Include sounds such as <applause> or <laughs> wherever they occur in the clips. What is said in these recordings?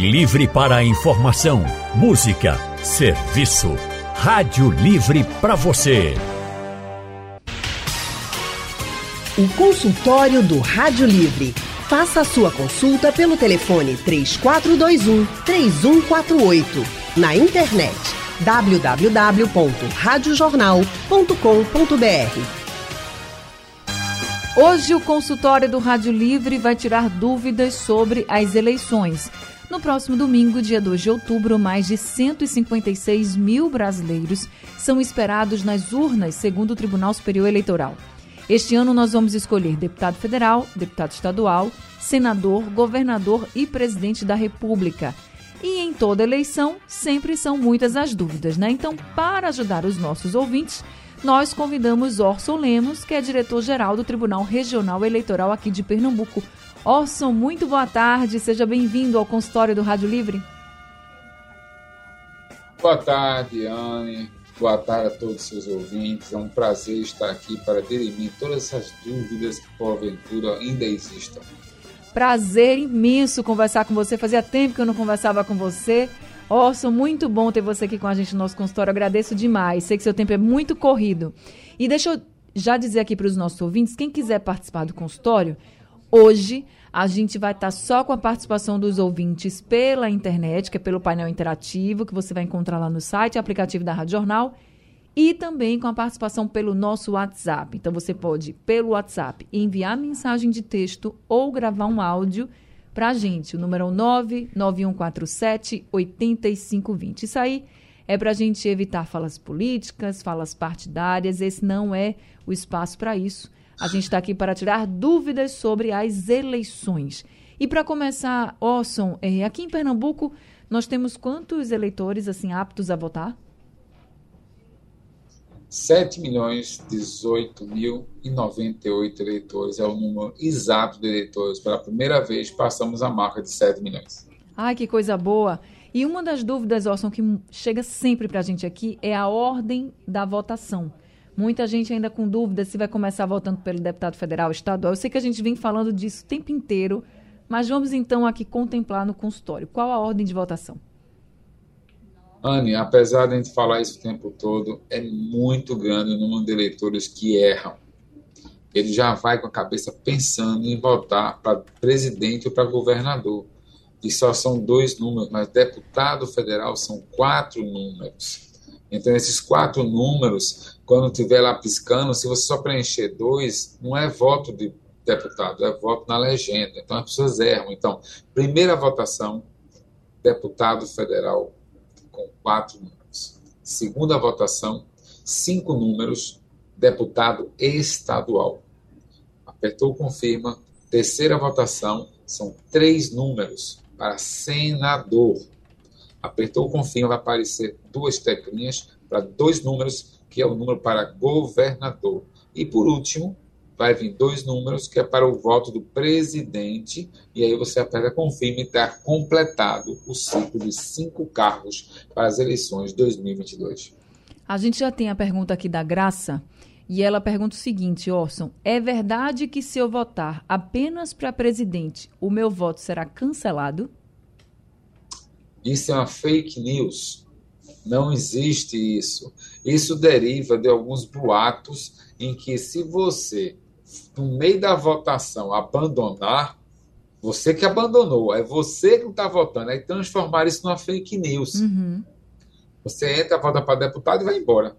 Livre para a informação, música, serviço. Rádio Livre para você. O consultório do Rádio Livre. Faça a sua consulta pelo telefone 3421 3148. Na internet www.radiojornal.com.br. Hoje o consultório do Rádio Livre vai tirar dúvidas sobre as eleições. No próximo domingo, dia 2 de outubro, mais de 156 mil brasileiros são esperados nas urnas, segundo o Tribunal Superior Eleitoral. Este ano nós vamos escolher deputado federal, deputado estadual, senador, governador e presidente da República. E em toda eleição, sempre são muitas as dúvidas, né? Então, para ajudar os nossos ouvintes, nós convidamos Orson Lemos, que é diretor-geral do Tribunal Regional Eleitoral aqui de Pernambuco. Orson, muito boa tarde, seja bem-vindo ao consultório do Rádio Livre. Boa tarde, Anne. Boa tarde a todos os seus ouvintes. É um prazer estar aqui para dirimir todas essas dúvidas que porventura ainda existam. Prazer imenso conversar com você. Fazia tempo que eu não conversava com você. Orson, muito bom ter você aqui com a gente no nosso consultório. agradeço demais. Sei que seu tempo é muito corrido. E deixa eu já dizer aqui para os nossos ouvintes, quem quiser participar do consultório, Hoje a gente vai estar só com a participação dos ouvintes pela internet, que é pelo painel interativo, que você vai encontrar lá no site, aplicativo da Rádio Jornal, e também com a participação pelo nosso WhatsApp. Então você pode, pelo WhatsApp, enviar mensagem de texto ou gravar um áudio para a gente. O número é 99147 8520. Isso aí é para a gente evitar falas políticas, falas partidárias. Esse não é o espaço para isso. A gente está aqui para tirar dúvidas sobre as eleições. E para começar, Orson, é, aqui em Pernambuco, nós temos quantos eleitores assim aptos a votar? 7 milhões 18 mil e 98 eleitores é o número exato de eleitores. Pela primeira vez, passamos a marca de 7 milhões. Ai, que coisa boa! E uma das dúvidas, Orson, que chega sempre para a gente aqui é a ordem da votação. Muita gente ainda com dúvida se vai começar votando pelo deputado federal, estadual. Eu sei que a gente vem falando disso o tempo inteiro, mas vamos então aqui contemplar no consultório. Qual a ordem de votação? Anne, apesar de a gente falar isso o tempo todo, é muito grande o número de eleitores que erram. Ele já vai com a cabeça pensando em votar para presidente ou para governador. E só são dois números, mas deputado federal são quatro números. Então, esses quatro números, quando estiver lá piscando, se você só preencher dois, não é voto de deputado, é voto na legenda. Então, as pessoas erram. Então, primeira votação, deputado federal com quatro números. Segunda votação, cinco números, deputado estadual. Apertou confirma. Terceira votação, são três números para senador. Apertou confirma, vai aparecer duas teclinhas para dois números, que é o número para governador. E por último, vai vir dois números, que é para o voto do presidente, e aí você aperta confirma e está completado o ciclo de cinco cargos para as eleições de 2022. A gente já tem a pergunta aqui da Graça, e ela pergunta o seguinte, Orson: é verdade que se eu votar apenas para presidente, o meu voto será cancelado? Isso é uma fake news. Não existe isso. Isso deriva de alguns boatos em que, se você, no meio da votação, abandonar, você que abandonou, é você que está votando, é transformar isso numa fake news. Uhum. Você entra, vota para deputado e vai embora.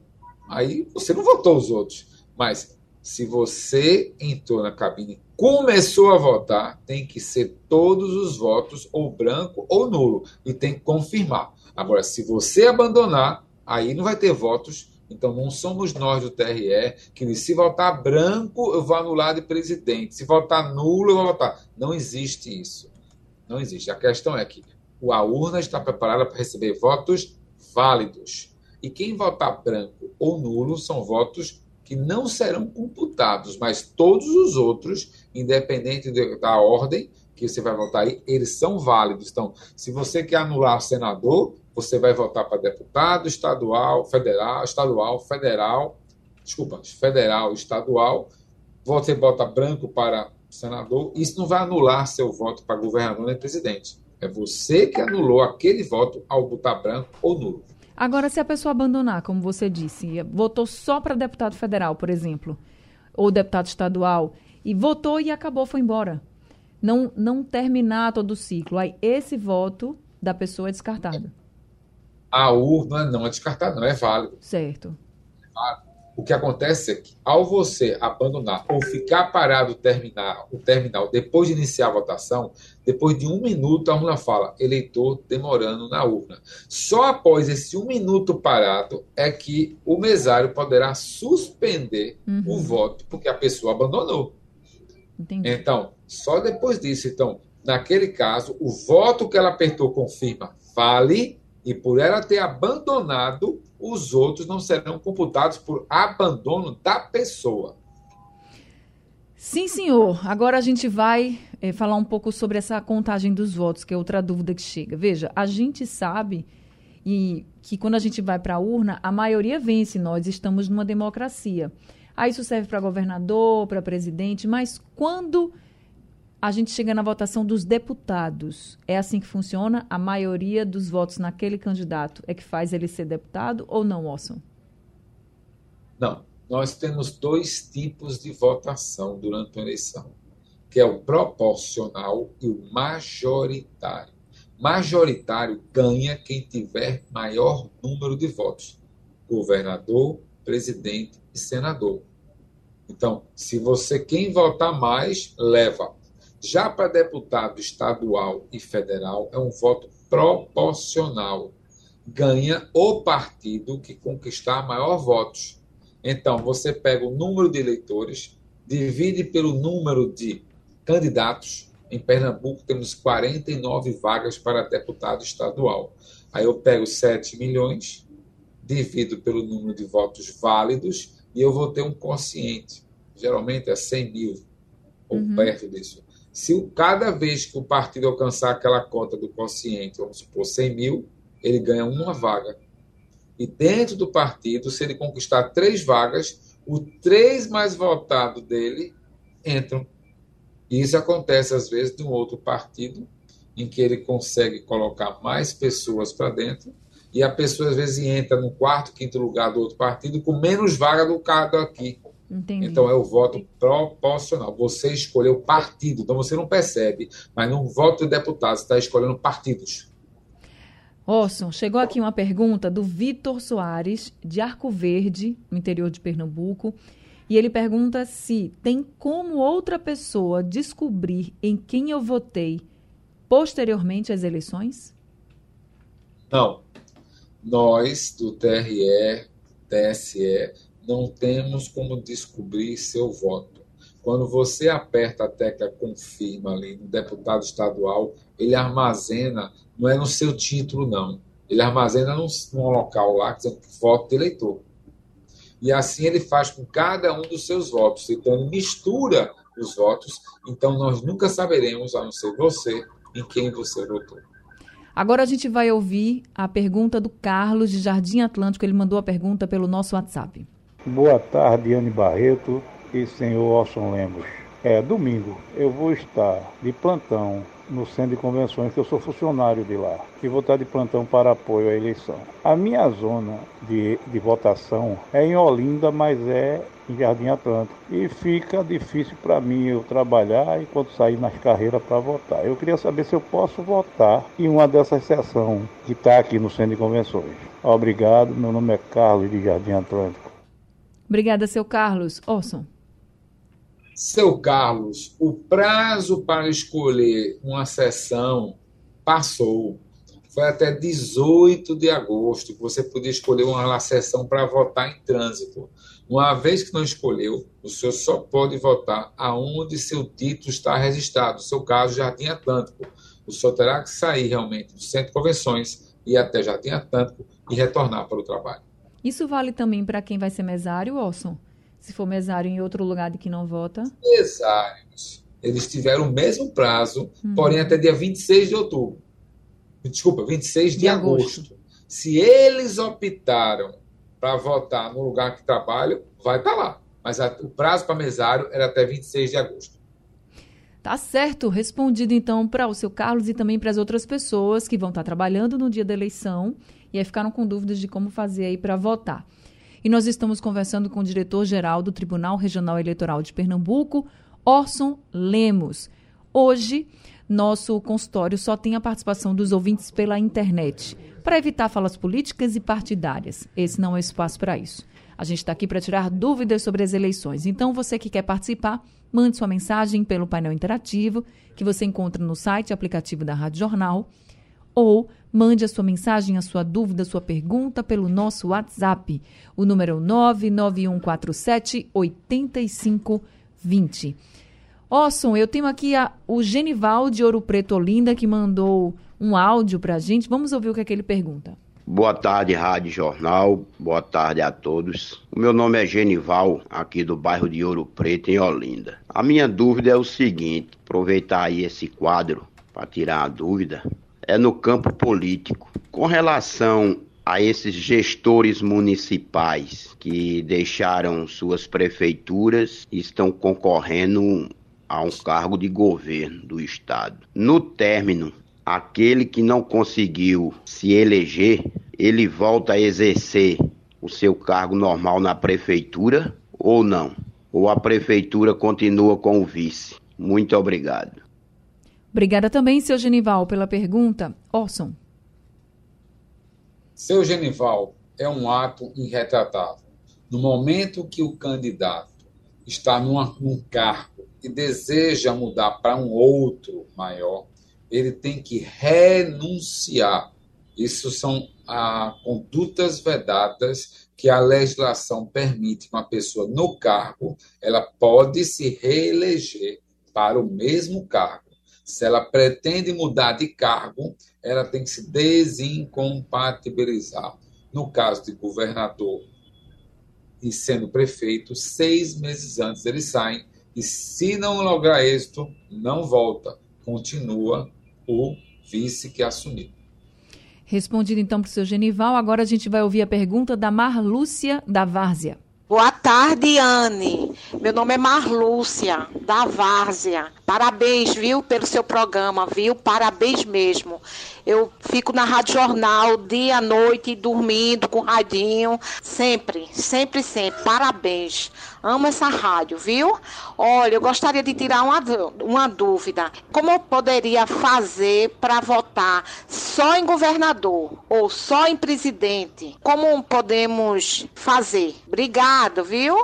Aí você não votou os outros. Mas se você entrou na cabine começou a votar, tem que ser todos os votos, ou branco ou nulo, e tem que confirmar. Agora, se você abandonar, aí não vai ter votos. Então, não somos nós do TRE que se votar branco, eu vou anular de presidente. Se votar nulo, eu vou votar. Não existe isso. Não existe. A questão é que a urna está preparada para receber votos válidos. E quem votar branco ou nulo são votos que não serão computados, mas todos os outros, independente da ordem que você vai votar aí, eles são válidos. Então, se você quer anular senador, você vai votar para deputado, estadual, federal, estadual, federal, desculpa, federal, estadual, você bota branco para senador, isso não vai anular seu voto para governador nem presidente. É você que anulou aquele voto ao botar branco ou nulo. Agora, se a pessoa abandonar, como você disse, votou só para deputado federal, por exemplo, ou deputado estadual, e votou e acabou, foi embora. Não, não terminar todo o ciclo. Aí esse voto da pessoa é descartado. A urna não é descartada, não é válido. Certo. O que acontece é que, ao você abandonar ou ficar parado terminar, o terminal depois de iniciar a votação, depois de um minuto a urna fala eleitor demorando na urna. Só após esse um minuto parado é que o mesário poderá suspender uhum. o voto, porque a pessoa abandonou. Entendi. Então, só depois disso. Então, naquele caso, o voto que ela apertou confirma vale, e por ela ter abandonado, os outros não serão computados por abandono da pessoa. Sim, senhor. Agora a gente vai é, falar um pouco sobre essa contagem dos votos, que é outra dúvida que chega. Veja, a gente sabe e que quando a gente vai para a urna, a maioria vence. Nós estamos numa democracia. Aí isso serve para governador, para presidente, mas quando a gente chega na votação dos deputados. É assim que funciona? A maioria dos votos naquele candidato é que faz ele ser deputado ou não, Orson? Não. Nós temos dois tipos de votação durante a eleição, que é o proporcional e o majoritário. Majoritário ganha quem tiver maior número de votos: governador, presidente e senador. Então, se você quem votar mais, leva já para deputado estadual e federal, é um voto proporcional. Ganha o partido que conquistar maior votos. Então, você pega o número de eleitores, divide pelo número de candidatos. Em Pernambuco, temos 49 vagas para deputado estadual. Aí eu pego 7 milhões, divido pelo número de votos válidos e eu vou ter um consciente. Geralmente é 100 mil, ou uhum. perto disso. Se cada vez que o partido alcançar aquela cota do consciente, vamos supor 100 mil, ele ganha uma vaga. E dentro do partido, se ele conquistar três vagas, o três mais votado dele entram. E isso acontece, às vezes, de um outro partido, em que ele consegue colocar mais pessoas para dentro, e a pessoa, às vezes, entra no quarto, quinto lugar do outro partido com menos vaga do que aqui. Entendi. Então é o voto proporcional. Você escolheu partido, então você não percebe, mas no voto de deputado você está escolhendo partidos. Orson, chegou aqui uma pergunta do Vitor Soares, de Arco Verde, no interior de Pernambuco. E ele pergunta se tem como outra pessoa descobrir em quem eu votei posteriormente às eleições? Não. Nós, do TRE, TSE, não temos como descobrir seu voto. Quando você aperta a tecla confirma ali no deputado estadual, ele armazena, não é no seu título, não. Ele armazena num, num local lá, dizendo voto de eleitor. E assim ele faz com cada um dos seus votos. Então ele mistura os votos. Então nós nunca saberemos, a não ser você, em quem você votou. Agora a gente vai ouvir a pergunta do Carlos de Jardim Atlântico. Ele mandou a pergunta pelo nosso WhatsApp. Boa tarde, Anne Barreto e senhor Orson Lemos. É, domingo eu vou estar de plantão no centro de convenções, que eu sou funcionário de lá, e vou estar de plantão para apoio à eleição. A minha zona de, de votação é em Olinda, mas é em Jardim Atlântico. E fica difícil para mim eu trabalhar enquanto sair nas carreiras para votar. Eu queria saber se eu posso votar em uma dessas sessões que está aqui no centro de convenções. Obrigado, meu nome é Carlos de Jardim Atlântico. Obrigada, seu Carlos. Orson. Seu Carlos, o prazo para escolher uma sessão passou. Foi até 18 de agosto que você podia escolher uma sessão para votar em trânsito. Uma vez que não escolheu, o senhor só pode votar aonde seu título está registrado. Seu caso, Jardim Atlântico. O senhor terá que sair realmente do centro de convenções, ir até Jardim Atlântico e retornar para o trabalho. Isso vale também para quem vai ser mesário, Orson? Se for mesário em outro lugar de que não vota? Mesários. Eles tiveram o mesmo prazo, uhum. porém até dia 26 de outubro. Desculpa, 26 de, de agosto. agosto. Se eles optaram para votar no lugar que trabalham, vai tá lá. Mas a, o prazo para mesário era até 26 de agosto. Tá certo, respondido então para o seu Carlos e também para as outras pessoas que vão estar trabalhando no dia da eleição e aí ficaram com dúvidas de como fazer aí para votar. E nós estamos conversando com o diretor-geral do Tribunal Regional Eleitoral de Pernambuco, Orson Lemos. Hoje, nosso consultório só tem a participação dos ouvintes pela internet, para evitar falas políticas e partidárias. Esse não é espaço para isso. A gente está aqui para tirar dúvidas sobre as eleições. Então, você que quer participar, mande sua mensagem pelo painel interativo que você encontra no site e aplicativo da Rádio Jornal ou mande a sua mensagem, a sua dúvida, a sua pergunta pelo nosso WhatsApp. O número é 99147 8520. Orson, eu tenho aqui a, o Genival de Ouro Preto Olinda que mandou um áudio para a gente. Vamos ouvir o que, é que ele pergunta. Boa tarde, Rádio Jornal. Boa tarde a todos. O meu nome é Genival, aqui do bairro de Ouro Preto, em Olinda. A minha dúvida é o seguinte: aproveitar aí esse quadro para tirar a dúvida, é no campo político. Com relação a esses gestores municipais que deixaram suas prefeituras e estão concorrendo a um cargo de governo do Estado. No término, aquele que não conseguiu se eleger, ele volta a exercer o seu cargo normal na prefeitura ou não? Ou a prefeitura continua com o vice? Muito obrigado. Obrigada também, seu Genival, pela pergunta. Orson. Seu Genival, é um ato irretratável. No momento que o candidato está numa, num cargo e deseja mudar para um outro maior, ele tem que renunciar. Isso são ah, condutas vedadas que a legislação permite uma pessoa no cargo, ela pode se reeleger para o mesmo cargo. Se ela pretende mudar de cargo, ela tem que se desincompatibilizar. No caso de governador e sendo prefeito, seis meses antes eles saem e se não lograr êxito, não volta, continua o vice que assumiu. Respondido então para o seu Genival, agora a gente vai ouvir a pergunta da Marlúcia da Várzea. Boa tarde, Anne. Meu nome é Marlúcia, da Várzea. Parabéns, viu, pelo seu programa, viu? Parabéns mesmo. Eu fico na Rádio Jornal dia, noite, dormindo com radinho. Sempre, sempre, sempre. Parabéns. Amo essa rádio, viu? Olha, eu gostaria de tirar uma, uma dúvida. Como eu poderia fazer para votar só em governador ou só em presidente? Como podemos fazer? Obrigado, viu?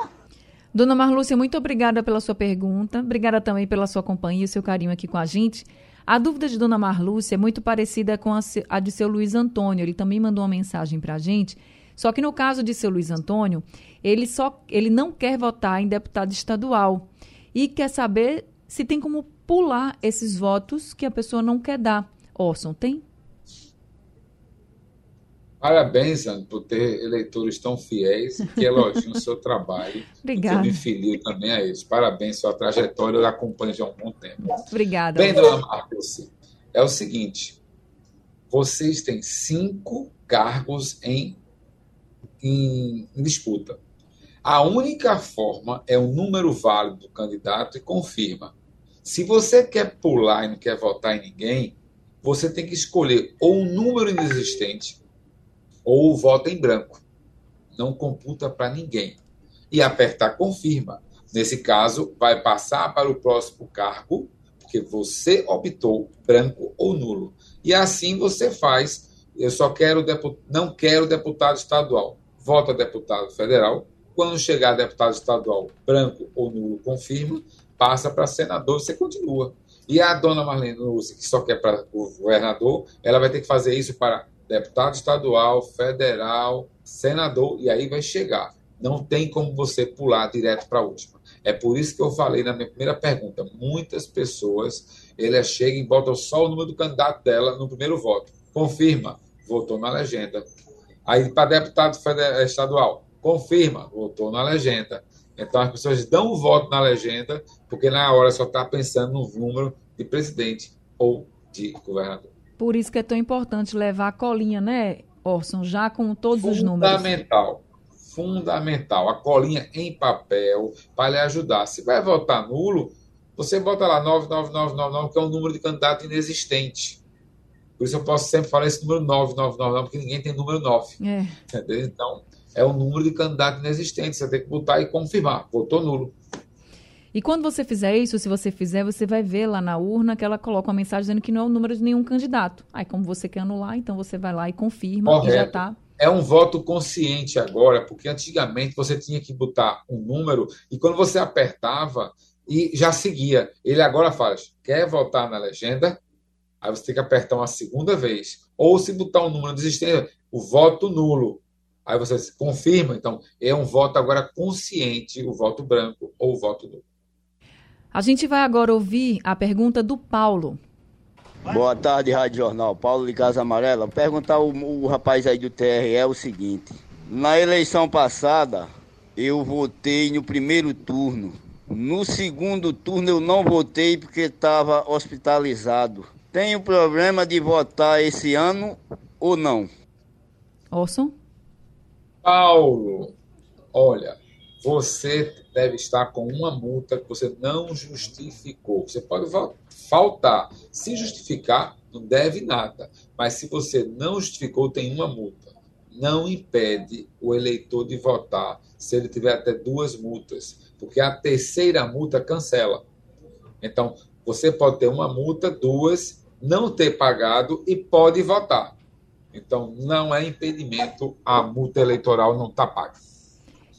Dona Marlúcia, muito obrigada pela sua pergunta. Obrigada também pela sua companhia e seu carinho aqui com a gente. A dúvida de Dona Marlúcia é muito parecida com a de seu Luiz Antônio. Ele também mandou uma mensagem para a gente. Só que no caso de seu Luiz Antônio, ele, só, ele não quer votar em deputado estadual e quer saber se tem como pular esses votos que a pessoa não quer dar. Orson, tem? Parabéns, Ana, por ter eleitores tão fiéis que elogiam o seu trabalho. <laughs> Obrigada. Eu me filio também a eles. Parabéns, sua trajetória eu acompanho já há um bom tempo. Obrigada. Bem, dona Marcos, é o seguinte: vocês têm cinco cargos em, em, em disputa. A única forma é o número válido do candidato e confirma. Se você quer pular e não quer votar em ninguém, você tem que escolher ou um número inexistente ou o voto em branco. Não computa para ninguém. E apertar confirma. Nesse caso, vai passar para o próximo cargo, porque você optou branco ou nulo. E assim você faz. Eu só quero não quero deputado estadual. Vota deputado federal. Quando chegar deputado estadual branco ou nulo, confirma, passa para senador, você continua. E a dona Marlene Lúcia, que só quer para o governador, ela vai ter que fazer isso para deputado estadual, federal, senador, e aí vai chegar. Não tem como você pular direto para a última. É por isso que eu falei na minha primeira pergunta. Muitas pessoas, elas chegam e botam só o número do candidato dela no primeiro voto. Confirma, votou na legenda. Aí, para deputado federal, estadual, confirma, votou na legenda. Então, as pessoas dão o voto na legenda, porque na hora só está pensando no número de presidente ou de governador. Por isso que é tão importante levar a colinha, né, Orson, já com todos os números. Fundamental. Fundamental. A colinha em papel para lhe ajudar. Se vai votar nulo, você bota lá 99999, que é um número de candidato inexistente. Por isso eu posso sempre falar esse número 9999, porque ninguém tem número 9. É. Então, é o número de candidato inexistente. Você tem que botar e confirmar. Votou nulo. E quando você fizer isso, se você fizer, você vai ver lá na urna que ela coloca uma mensagem dizendo que não é o número de nenhum candidato. Aí, como você quer anular, então você vai lá e confirma Correto. e já está. É um voto consciente agora, porque antigamente você tinha que botar um número e quando você apertava e já seguia. Ele agora faz, quer votar na legenda? Aí você tem que apertar uma segunda vez. Ou se botar um número desistente, o voto nulo. Aí você confirma, então é um voto agora consciente, o voto branco ou o voto nulo. A gente vai agora ouvir a pergunta do Paulo. Boa tarde, Rádio Jornal. Paulo de Casa Amarela. Perguntar o, o rapaz aí do TRE é o seguinte: na eleição passada, eu votei no primeiro turno. No segundo turno, eu não votei porque estava hospitalizado. Tenho problema de votar esse ano ou não? Orson? Paulo, olha, você deve estar com uma multa que você não justificou. Você pode faltar. Se justificar, não deve nada. Mas se você não justificou, tem uma multa. Não impede o eleitor de votar se ele tiver até duas multas, porque a terceira multa cancela. Então, você pode ter uma multa, duas, não ter pagado e pode votar. Então, não é impedimento a multa eleitoral não estar tá paga.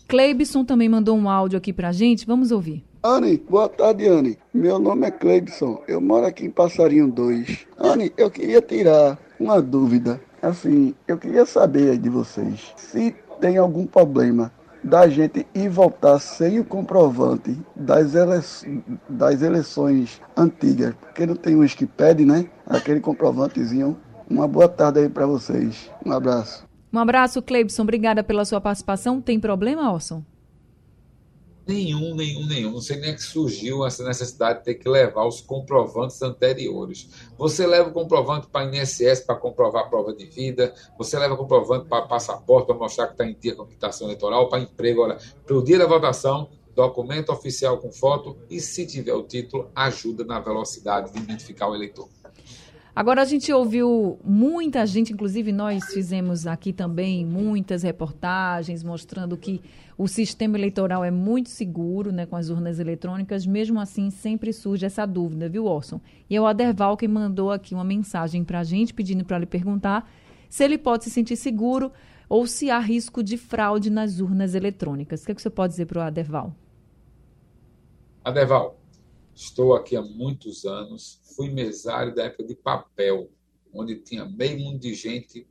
Cleibson também mandou um áudio aqui para a gente. Vamos ouvir. Anne, boa tarde, Anne. Meu nome é Cleibson. Eu moro aqui em Passarinho 2. Anne, eu queria tirar uma dúvida. Assim, eu queria saber de vocês se tem algum problema da gente ir voltar sem o comprovante das, ele... das eleições antigas, porque não tem uns que pedem, né? Aquele comprovantezinho uma boa tarde aí para vocês. Um abraço. Um abraço, Cleibson. Obrigada pela sua participação. Tem problema, Orson? Nenhum, nenhum, nenhum. Não sei nem que surgiu essa necessidade de ter que levar os comprovantes anteriores. Você leva o comprovante para INSS para comprovar a prova de vida, você leva o comprovante para passaporte para mostrar que está em dia com a quitação eleitoral, para emprego. Olha, para o dia da votação, documento oficial com foto e, se tiver o título, ajuda na velocidade de identificar o eleitor. Agora a gente ouviu muita gente, inclusive nós fizemos aqui também muitas reportagens mostrando que o sistema eleitoral é muito seguro, né, com as urnas eletrônicas. Mesmo assim, sempre surge essa dúvida, viu, Orson? E é o Aderval que mandou aqui uma mensagem para a gente pedindo para ele perguntar se ele pode se sentir seguro ou se há risco de fraude nas urnas eletrônicas. O que, é que você pode dizer para o Aderval? Aderval, estou aqui há muitos anos fui mesário da época de papel, onde tinha meio mundo de gente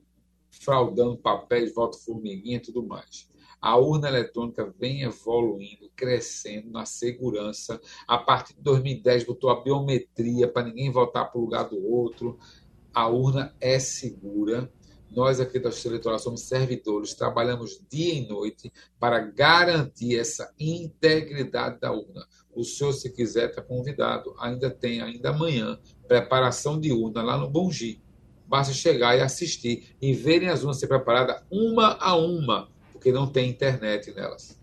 fraudando papéis, voto formiguinha e tudo mais. A urna eletrônica vem evoluindo, crescendo na segurança. A partir de 2010 botou a biometria para ninguém votar para o lugar do outro. A urna é segura. Nós aqui da Justiça Eleitoral somos servidores, trabalhamos dia e noite para garantir essa integridade da urna. O senhor, se quiser, está convidado. Ainda tem, ainda amanhã, preparação de urna lá no Bongi. Basta chegar e assistir e verem as urnas ser preparadas uma a uma, porque não tem internet nelas.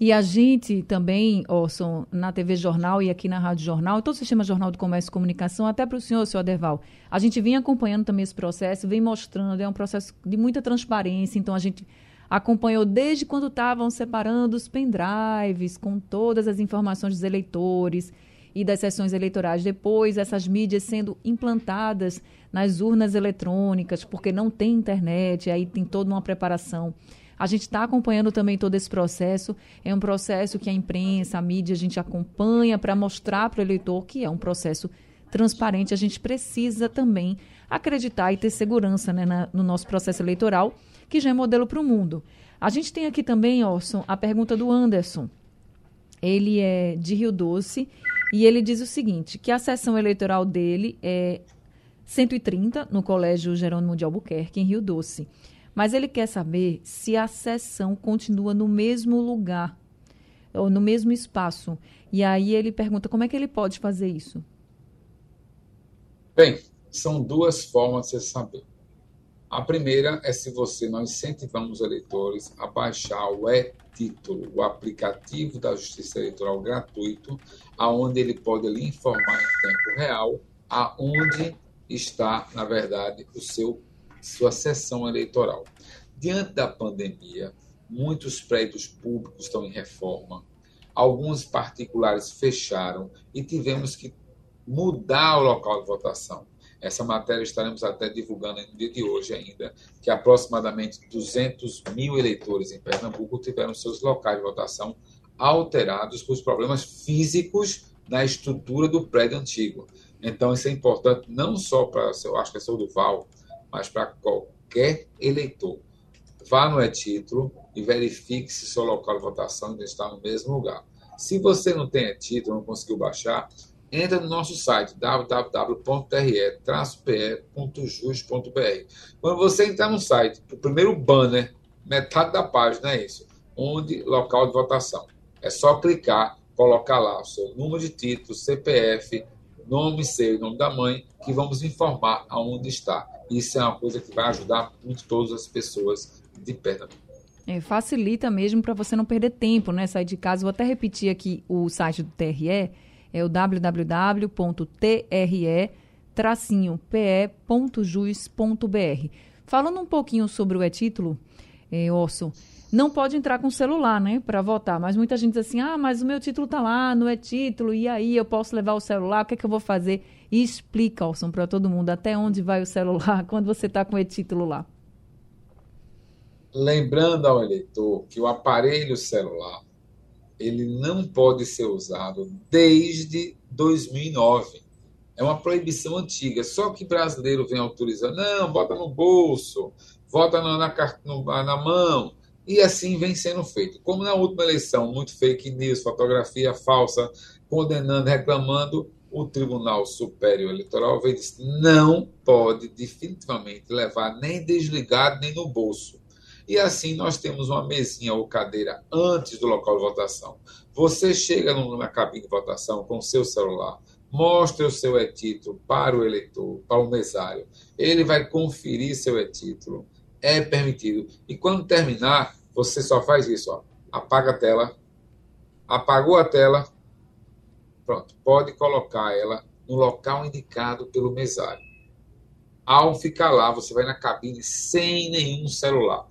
E a gente também, Orson, na TV Jornal e aqui na Rádio Jornal, todo o sistema Jornal do Comércio e Comunicação, até para o senhor, senhor Aderval, a gente vem acompanhando também esse processo, vem mostrando, é um processo de muita transparência, então a gente acompanhou desde quando estavam separando os pendrives com todas as informações dos eleitores e das sessões eleitorais. Depois, essas mídias sendo implantadas nas urnas eletrônicas, porque não tem internet, aí tem toda uma preparação. A gente está acompanhando também todo esse processo. É um processo que a imprensa, a mídia, a gente acompanha para mostrar para o eleitor que é um processo transparente. A gente precisa também acreditar e ter segurança né, na, no nosso processo eleitoral que já é modelo para o mundo. A gente tem aqui também, Orson, a pergunta do Anderson. Ele é de Rio Doce e ele diz o seguinte, que a sessão eleitoral dele é 130 no Colégio Jerônimo de Albuquerque, em Rio Doce. Mas ele quer saber se a sessão continua no mesmo lugar, ou no mesmo espaço. E aí ele pergunta como é que ele pode fazer isso. Bem, são duas formas de saber. A primeira é se você, nós incentivamos os eleitores a baixar o e-título, o aplicativo da Justiça Eleitoral gratuito, aonde ele pode lhe informar em tempo real aonde está, na verdade, o seu sua sessão eleitoral. Diante da pandemia, muitos prédios públicos estão em reforma, alguns particulares fecharam e tivemos que mudar o local de votação. Essa matéria estaremos até divulgando no dia de hoje ainda, que aproximadamente 200 mil eleitores em Pernambuco tiveram seus locais de votação alterados por problemas físicos na estrutura do prédio antigo. Então, isso é importante não só para, eu acho que é seu Duval, mas para qualquer eleitor. Vá no e-título e verifique se seu local de votação ainda está no mesmo lugar. Se você não tem e-título, não conseguiu baixar, entra no nosso site www.tre-pe.jus.br. Quando você entrar no site, o primeiro banner, metade da página é isso, onde local de votação. É só clicar, colocar lá o seu número de título, CPF, nome seu, nome da mãe, que vamos informar aonde está. Isso é uma coisa que vai ajudar muito todas as pessoas de Pernambuco. É, facilita mesmo para você não perder tempo, né? Sair de casa. Vou até repetir aqui o site do TRE é o www.tre-pe.jus.br. Falando um pouquinho sobre o e-título, é, Orson, não pode entrar com celular, né, para votar. Mas muita gente diz assim: ah, mas o meu título está lá no e-título, e aí eu posso levar o celular, o que é que eu vou fazer? E explica, Orson, para todo mundo até onde vai o celular <laughs> quando você está com o e-título lá. Lembrando ao eleitor que o aparelho celular ele não pode ser usado desde 2009. É uma proibição antiga. Só que brasileiro vem autorizando, não, bota no bolso, bota na, na, na mão. E assim vem sendo feito. Como na última eleição, muito fake news, fotografia falsa, condenando, reclamando, o Tribunal Superior Eleitoral veio e disse: não pode definitivamente levar nem desligado nem no bolso. E assim nós temos uma mesinha ou cadeira antes do local de votação. Você chega na cabine de votação com o seu celular, mostra o seu e-título para o eleitor, para o mesário. Ele vai conferir seu e-título. É permitido. E quando terminar, você só faz isso, ó. Apaga a tela. Apagou a tela. Pronto. Pode colocar ela no local indicado pelo mesário. Ao ficar lá, você vai na cabine sem nenhum celular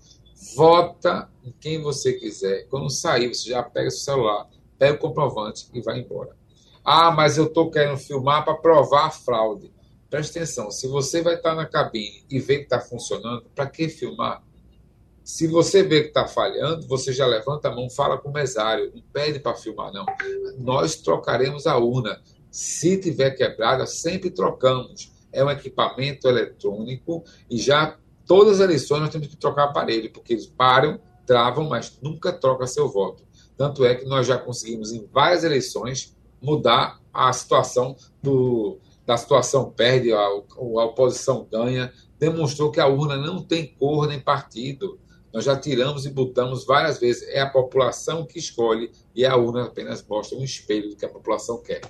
vota em quem você quiser. Quando sair, você já pega seu celular, pega o comprovante e vai embora. Ah, mas eu estou querendo filmar para provar a fraude. Preste atenção, se você vai estar na cabine e vê que está funcionando, para que filmar? Se você vê que está falhando, você já levanta a mão, fala com o mesário, não pede para filmar, não. Nós trocaremos a urna. Se tiver quebrada, sempre trocamos. É um equipamento eletrônico e já todas as eleições nós temos que trocar aparelho, porque eles param, travam, mas nunca trocam seu voto. Tanto é que nós já conseguimos, em várias eleições, mudar a situação do, da situação perde, a, a oposição ganha, demonstrou que a urna não tem cor nem partido. Nós já tiramos e botamos várias vezes. É a população que escolhe e a urna apenas mostra um espelho do que a população quer.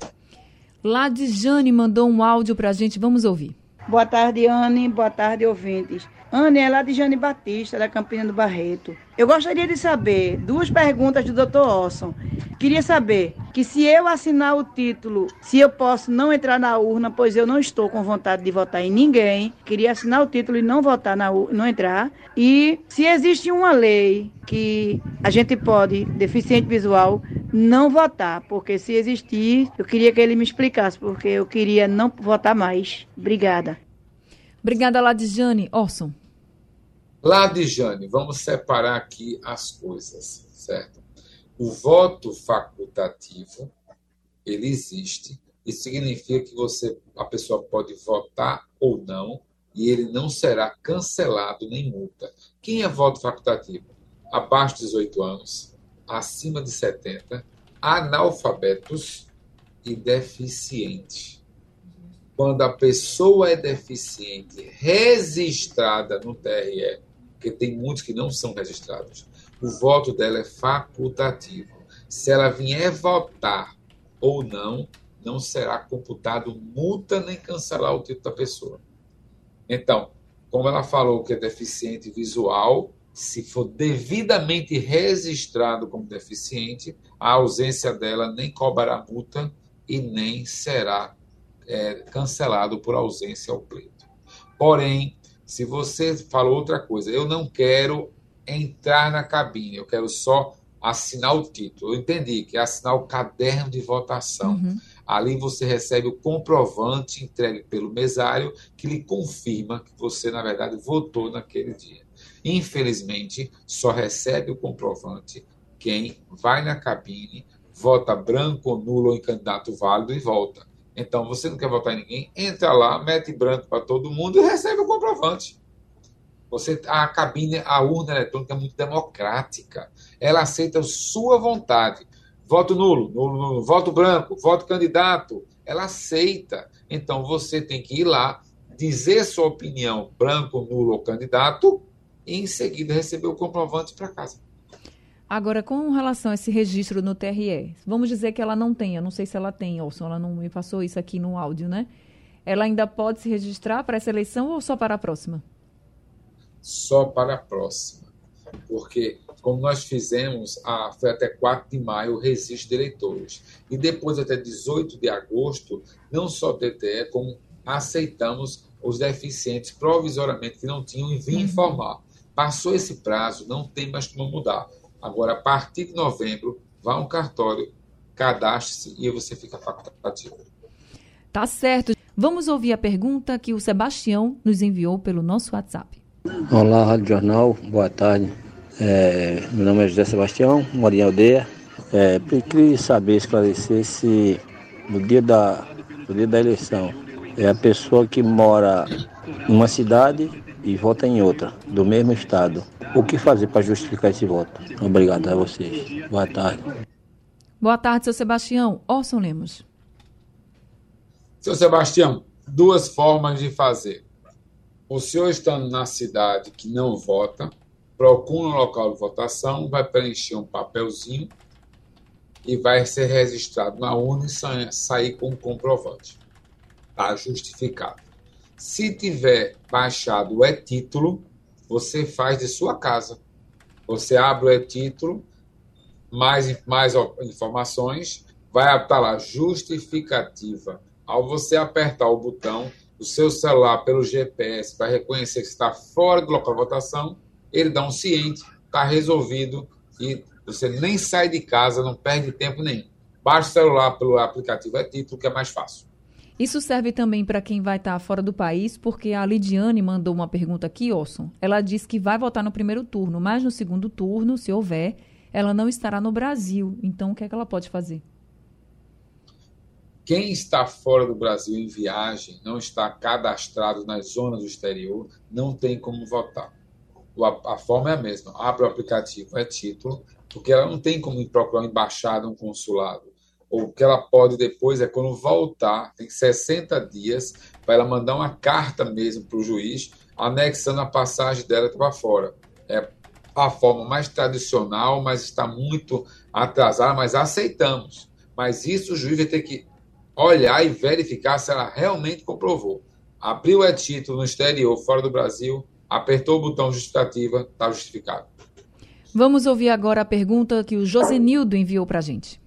Lá de Jane mandou um áudio para a gente, vamos ouvir. Boa tarde, Anne. Boa tarde, ouvintes. Anne é lá de Jane Batista, da Campina do Barreto. Eu gostaria de saber duas perguntas do Dr. Orson. Queria saber que se eu assinar o título, se eu posso não entrar na urna, pois eu não estou com vontade de votar em ninguém. Queria assinar o título e não votar na urna, não entrar. E se existe uma lei que a gente pode, deficiente visual, não votar, porque se existir, eu queria que ele me explicasse, porque eu queria não votar mais. Obrigada. Obrigada, Ladijane. Orson. Ladijane, vamos separar aqui as coisas, certo? O voto facultativo, ele existe. Isso significa que você, a pessoa pode votar ou não, e ele não será cancelado nem multa. Quem é voto facultativo? Abaixo de 18 anos, acima de 70, analfabetos e deficientes. Quando a pessoa é deficiente registrada no TRE, porque tem muitos que não são registrados, o voto dela é facultativo. Se ela vier votar ou não, não será computado multa nem cancelar o título da pessoa. Então, Como ela falou que é deficiente visual, se for devidamente registrado como deficiente, a ausência dela nem cobrará multa e nem será é, cancelado por ausência ao pleito. Porém, se você falou outra coisa, eu não quero entrar na cabine, eu quero só assinar o título. Eu entendi que é assinar o caderno de votação. Uhum. Ali você recebe o comprovante entregue pelo mesário que lhe confirma que você, na verdade, votou naquele dia. Infelizmente, só recebe o comprovante quem vai na cabine, vota branco, nulo ou em candidato válido e volta. Então, você não quer votar em ninguém, entra lá, mete branco para todo mundo e recebe o comprovante. Você, a cabine, a urna eletrônica é muito democrática. Ela aceita sua vontade. Voto nulo, nulo, nulo, voto branco, voto candidato. Ela aceita. Então você tem que ir lá, dizer sua opinião, branco, nulo ou candidato, e em seguida receber o comprovante para casa. Agora, com relação a esse registro no TRE, vamos dizer que ela não tenha, não sei se ela tem, ou se ela não me passou isso aqui no áudio, né? Ela ainda pode se registrar para essa eleição ou só para a próxima? só para a próxima. Porque, como nós fizemos, a, foi até 4 de maio o registro de eleitores. E depois, até 18 de agosto, não só o TTE, como aceitamos os deficientes provisoriamente que não tinham e vinham uhum. informar. Passou esse prazo, não tem mais como mudar. Agora, a partir de novembro, vá a um cartório, cadastre-se e você fica facultativo. Tá certo. Vamos ouvir a pergunta que o Sebastião nos enviou pelo nosso WhatsApp. Olá, Rádio Jornal, boa tarde. É, meu nome é José Sebastião, moro em aldeia. É, queria saber, esclarecer se no dia, da, no dia da eleição é a pessoa que mora em uma cidade e vota em outra, do mesmo estado. O que fazer para justificar esse voto? Obrigado a vocês. Boa tarde. Boa tarde, seu Sebastião. Orson Lemos. Seu Sebastião, duas formas de fazer o senhor estando na cidade que não vota, procura um local de votação, vai preencher um papelzinho e vai ser registrado na urna e sair com o comprovante. Está justificado. Se tiver baixado o e-título, você faz de sua casa. Você abre o e-título, mais, mais informações, vai estar lá, justificativa. Ao você apertar o botão, o seu celular pelo GPS vai reconhecer que está fora do local de votação, ele dá um ciente, está resolvido e você nem sai de casa, não perde tempo nenhum. Baixa o celular pelo aplicativo é título, que é mais fácil. Isso serve também para quem vai estar tá fora do país, porque a Lidiane mandou uma pergunta aqui, Orson. Ela disse que vai votar no primeiro turno, mas no segundo turno, se houver, ela não estará no Brasil. Então, o que é que ela pode fazer? Quem está fora do Brasil em viagem, não está cadastrado nas zonas do exterior, não tem como votar. A, forma é a mesma. Abre o aplicativo, é título, porque ela não tem como procurar uma embaixada, um consulado. Ou o que ela pode depois é quando voltar, tem 60 dias, para ela mandar uma carta mesmo para o juiz, anexando a passagem dela para fora. É a forma mais tradicional, mas está muito atrasada, mas aceitamos. Mas isso o juiz vai ter que olhar e verificar se ela realmente comprovou. Abriu o título no exterior, fora do Brasil, apertou o botão justificativa, está justificado. Vamos ouvir agora a pergunta que o Josenildo enviou para a gente.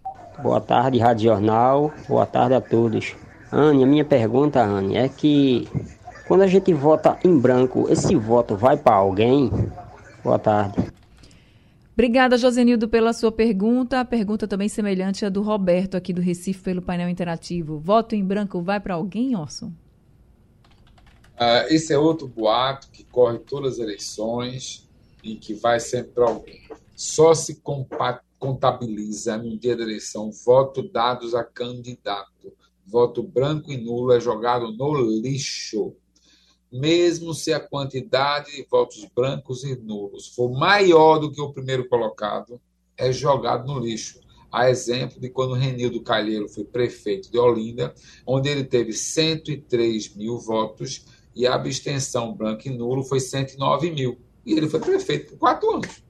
Boa tarde, Rádio Jornal. Boa tarde a todos. Anne, a minha pergunta, Anne, é que quando a gente vota em branco, esse voto vai para alguém? Boa tarde. Obrigada, Josenildo, pela sua pergunta. A pergunta também semelhante à do Roberto, aqui do Recife, pelo painel interativo. Voto em branco vai para alguém, Orson? Uh, esse é outro boato que corre todas as eleições e que vai sempre para alguém. Só se contabiliza no dia da eleição voto dados a candidato. Voto branco e nulo é jogado no lixo mesmo se a quantidade de votos brancos e nulos for maior do que o primeiro colocado, é jogado no lixo. A exemplo de quando Renildo Calheiro foi prefeito de Olinda, onde ele teve 103 mil votos e a abstenção branco e nulo foi 109 mil. E ele foi prefeito por quatro anos.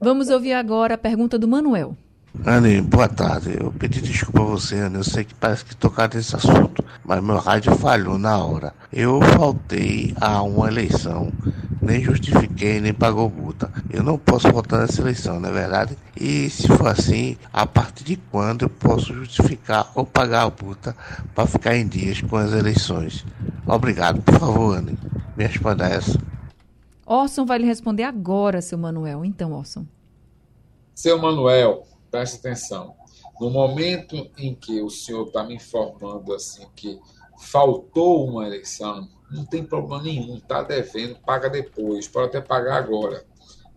Vamos ouvir agora a pergunta do Manuel. Anne, boa tarde. Eu pedi desculpa a você, Anne. Eu sei que parece que tocar nesse assunto, mas meu rádio falhou na hora. Eu faltei a uma eleição, nem justifiquei, nem pagou multa. Eu não posso votar nessa eleição, não é verdade? E se for assim, a partir de quando eu posso justificar ou pagar a multa para ficar em dias com as eleições? Obrigado. Por favor, Anne, me responda essa. Orson vai lhe responder agora, seu Manuel. Então, Orson. Seu Manuel, preste atenção. No momento em que o senhor está me informando assim que faltou uma eleição, não tem problema nenhum, está devendo, paga depois, pode até pagar agora.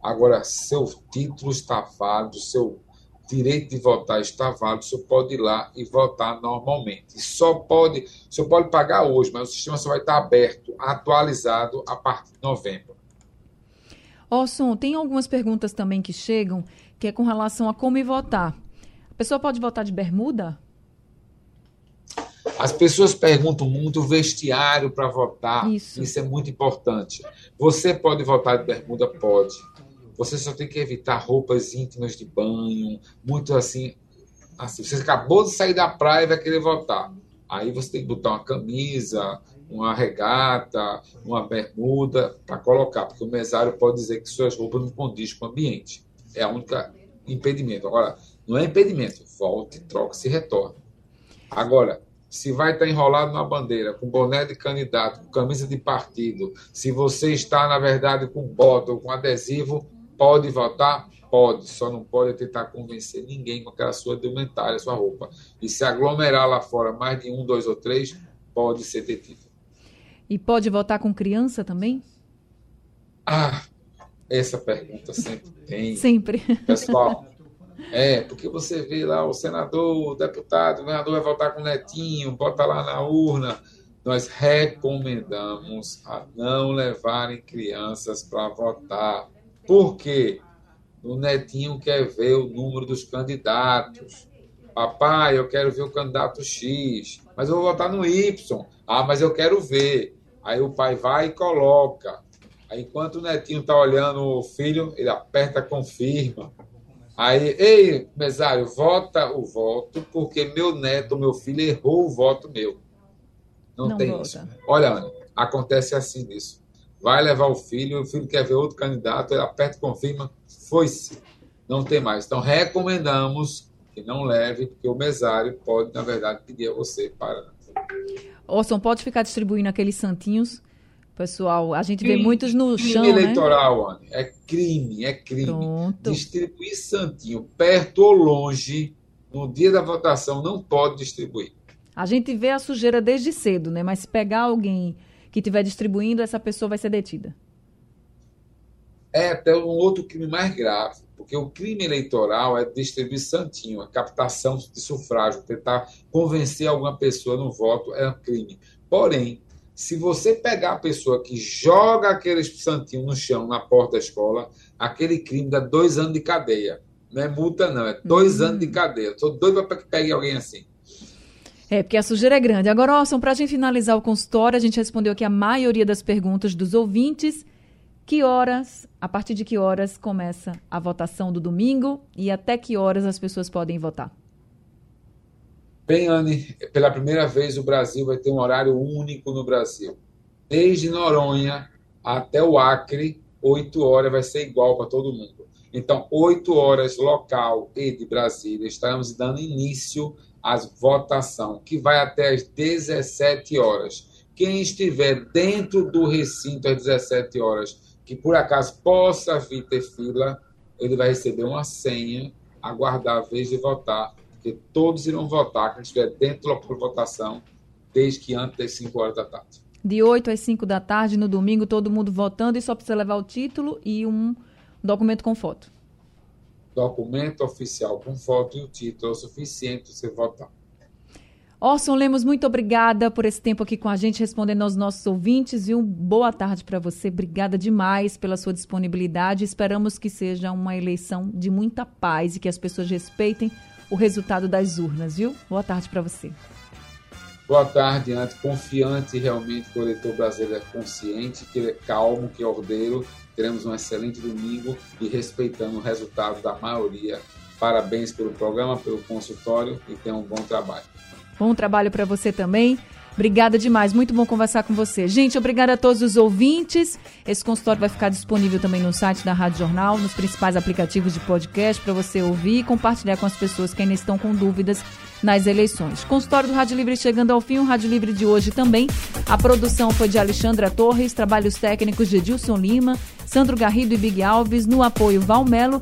Agora, seu título está válido, seu direito de votar está válido, o senhor pode ir lá e votar normalmente. Só pode, o senhor pode pagar hoje, mas o sistema só vai estar aberto, atualizado a partir de novembro. Orson, tem algumas perguntas também que chegam, que é com relação a como votar. A pessoa pode votar de bermuda? As pessoas perguntam muito o vestiário para votar. Isso. Isso é muito importante. Você pode votar de bermuda? Pode. Você só tem que evitar roupas íntimas de banho, muito assim. assim. Você acabou de sair da praia e vai querer votar. Aí você tem que botar uma camisa, uma regata, uma bermuda para colocar, porque o mesário pode dizer que suas roupas não condizem com o ambiente. É a única impedimento. Agora, não é impedimento, volte, troca, se retorna. Agora, se vai estar enrolado na bandeira, com boné de candidato, com camisa de partido, se você está, na verdade, com bota ou com adesivo, pode votar? Pode, só não pode tentar convencer ninguém com aquela sua indumentária, sua roupa. E se aglomerar lá fora mais de um, dois ou três, pode ser detido. E pode votar com criança também? Ah, essa pergunta sempre tem. Sempre. Pessoal, é, porque você vê lá o senador, o deputado, o governador vai votar com o netinho, bota lá na urna. Nós recomendamos a não levarem crianças para votar. Por quê? O netinho quer ver o número dos candidatos. Papai, eu quero ver o candidato X, mas eu vou votar no Y. Ah, mas eu quero ver. Aí o pai vai e coloca. Aí, enquanto o netinho está olhando o filho, ele aperta confirma. Aí, ei, mesário, vota o voto, porque meu neto, meu filho, errou o voto meu. Não, Não tem vota. isso. Olha, Ana, acontece assim nisso. Vai levar o filho, o filho quer ver outro candidato, ele aperta confirma, foi-se. Não tem mais. Então, recomendamos que não leve, porque o mesário pode, na verdade, pedir a você para Orson, pode ficar distribuindo aqueles santinhos? Pessoal, a gente vê Crime- muitos no crime chão, né? eleitoral, Anne. É crime, é crime. Distribuir santinho perto ou longe, no dia da votação, não pode distribuir. A gente vê a sujeira desde cedo, né? Mas se pegar alguém que estiver distribuindo, essa pessoa vai ser detida. É até um outro crime mais grave, porque o crime eleitoral é distribuir santinho, a captação de sufrágio, tentar convencer alguma pessoa no voto é um crime. Porém, se você pegar a pessoa que joga aquele santinho no chão, na porta da escola, aquele crime dá dois anos de cadeia. Não é multa, não, é dois anos de cadeia. Estou doido para que pegue alguém assim. É, porque a sujeira é grande. Agora, Orson, para a gente finalizar o consultório, a gente respondeu aqui a maioria das perguntas dos ouvintes. Que horas, a partir de que horas começa a votação do domingo e até que horas as pessoas podem votar? Bem, Anne, pela primeira vez o Brasil vai ter um horário único no Brasil. Desde Noronha até o Acre, 8 horas vai ser igual para todo mundo. Então, 8 horas local e de Brasília, estamos dando início à votação, que vai até às 17 horas. Quem estiver dentro do recinto às 17 horas, que por acaso possa vir ter fila, ele vai receber uma senha, aguardar a vez de votar, porque todos irão votar, quem estiver dentro do local de votação, desde que antes das 5 horas da tarde. De 8 às 5 da tarde, no domingo, todo mundo votando e só precisa levar o título e um documento com foto. Documento oficial com foto e o título é o suficiente para você votar. Orson Lemos, muito obrigada por esse tempo aqui com a gente, respondendo aos nossos ouvintes. E uma boa tarde para você. Obrigada demais pela sua disponibilidade. Esperamos que seja uma eleição de muita paz e que as pessoas respeitem o resultado das urnas, viu? Boa tarde para você. Boa tarde, Ante. Confiante realmente que o eleitor brasileiro é consciente, que ele é calmo, que é ordeiro. Teremos um excelente domingo e respeitando o resultado da maioria Parabéns pelo programa, pelo consultório e tenha um bom trabalho. Bom trabalho para você também. Obrigada demais, muito bom conversar com você. Gente, obrigada a todos os ouvintes. Esse consultório vai ficar disponível também no site da Rádio Jornal, nos principais aplicativos de podcast para você ouvir e compartilhar com as pessoas que ainda estão com dúvidas nas eleições. Consultório do Rádio Livre chegando ao fim, o Rádio Livre de hoje também. A produção foi de Alexandra Torres, trabalhos técnicos de Edilson Lima, Sandro Garrido e Big Alves, no apoio Valmelo.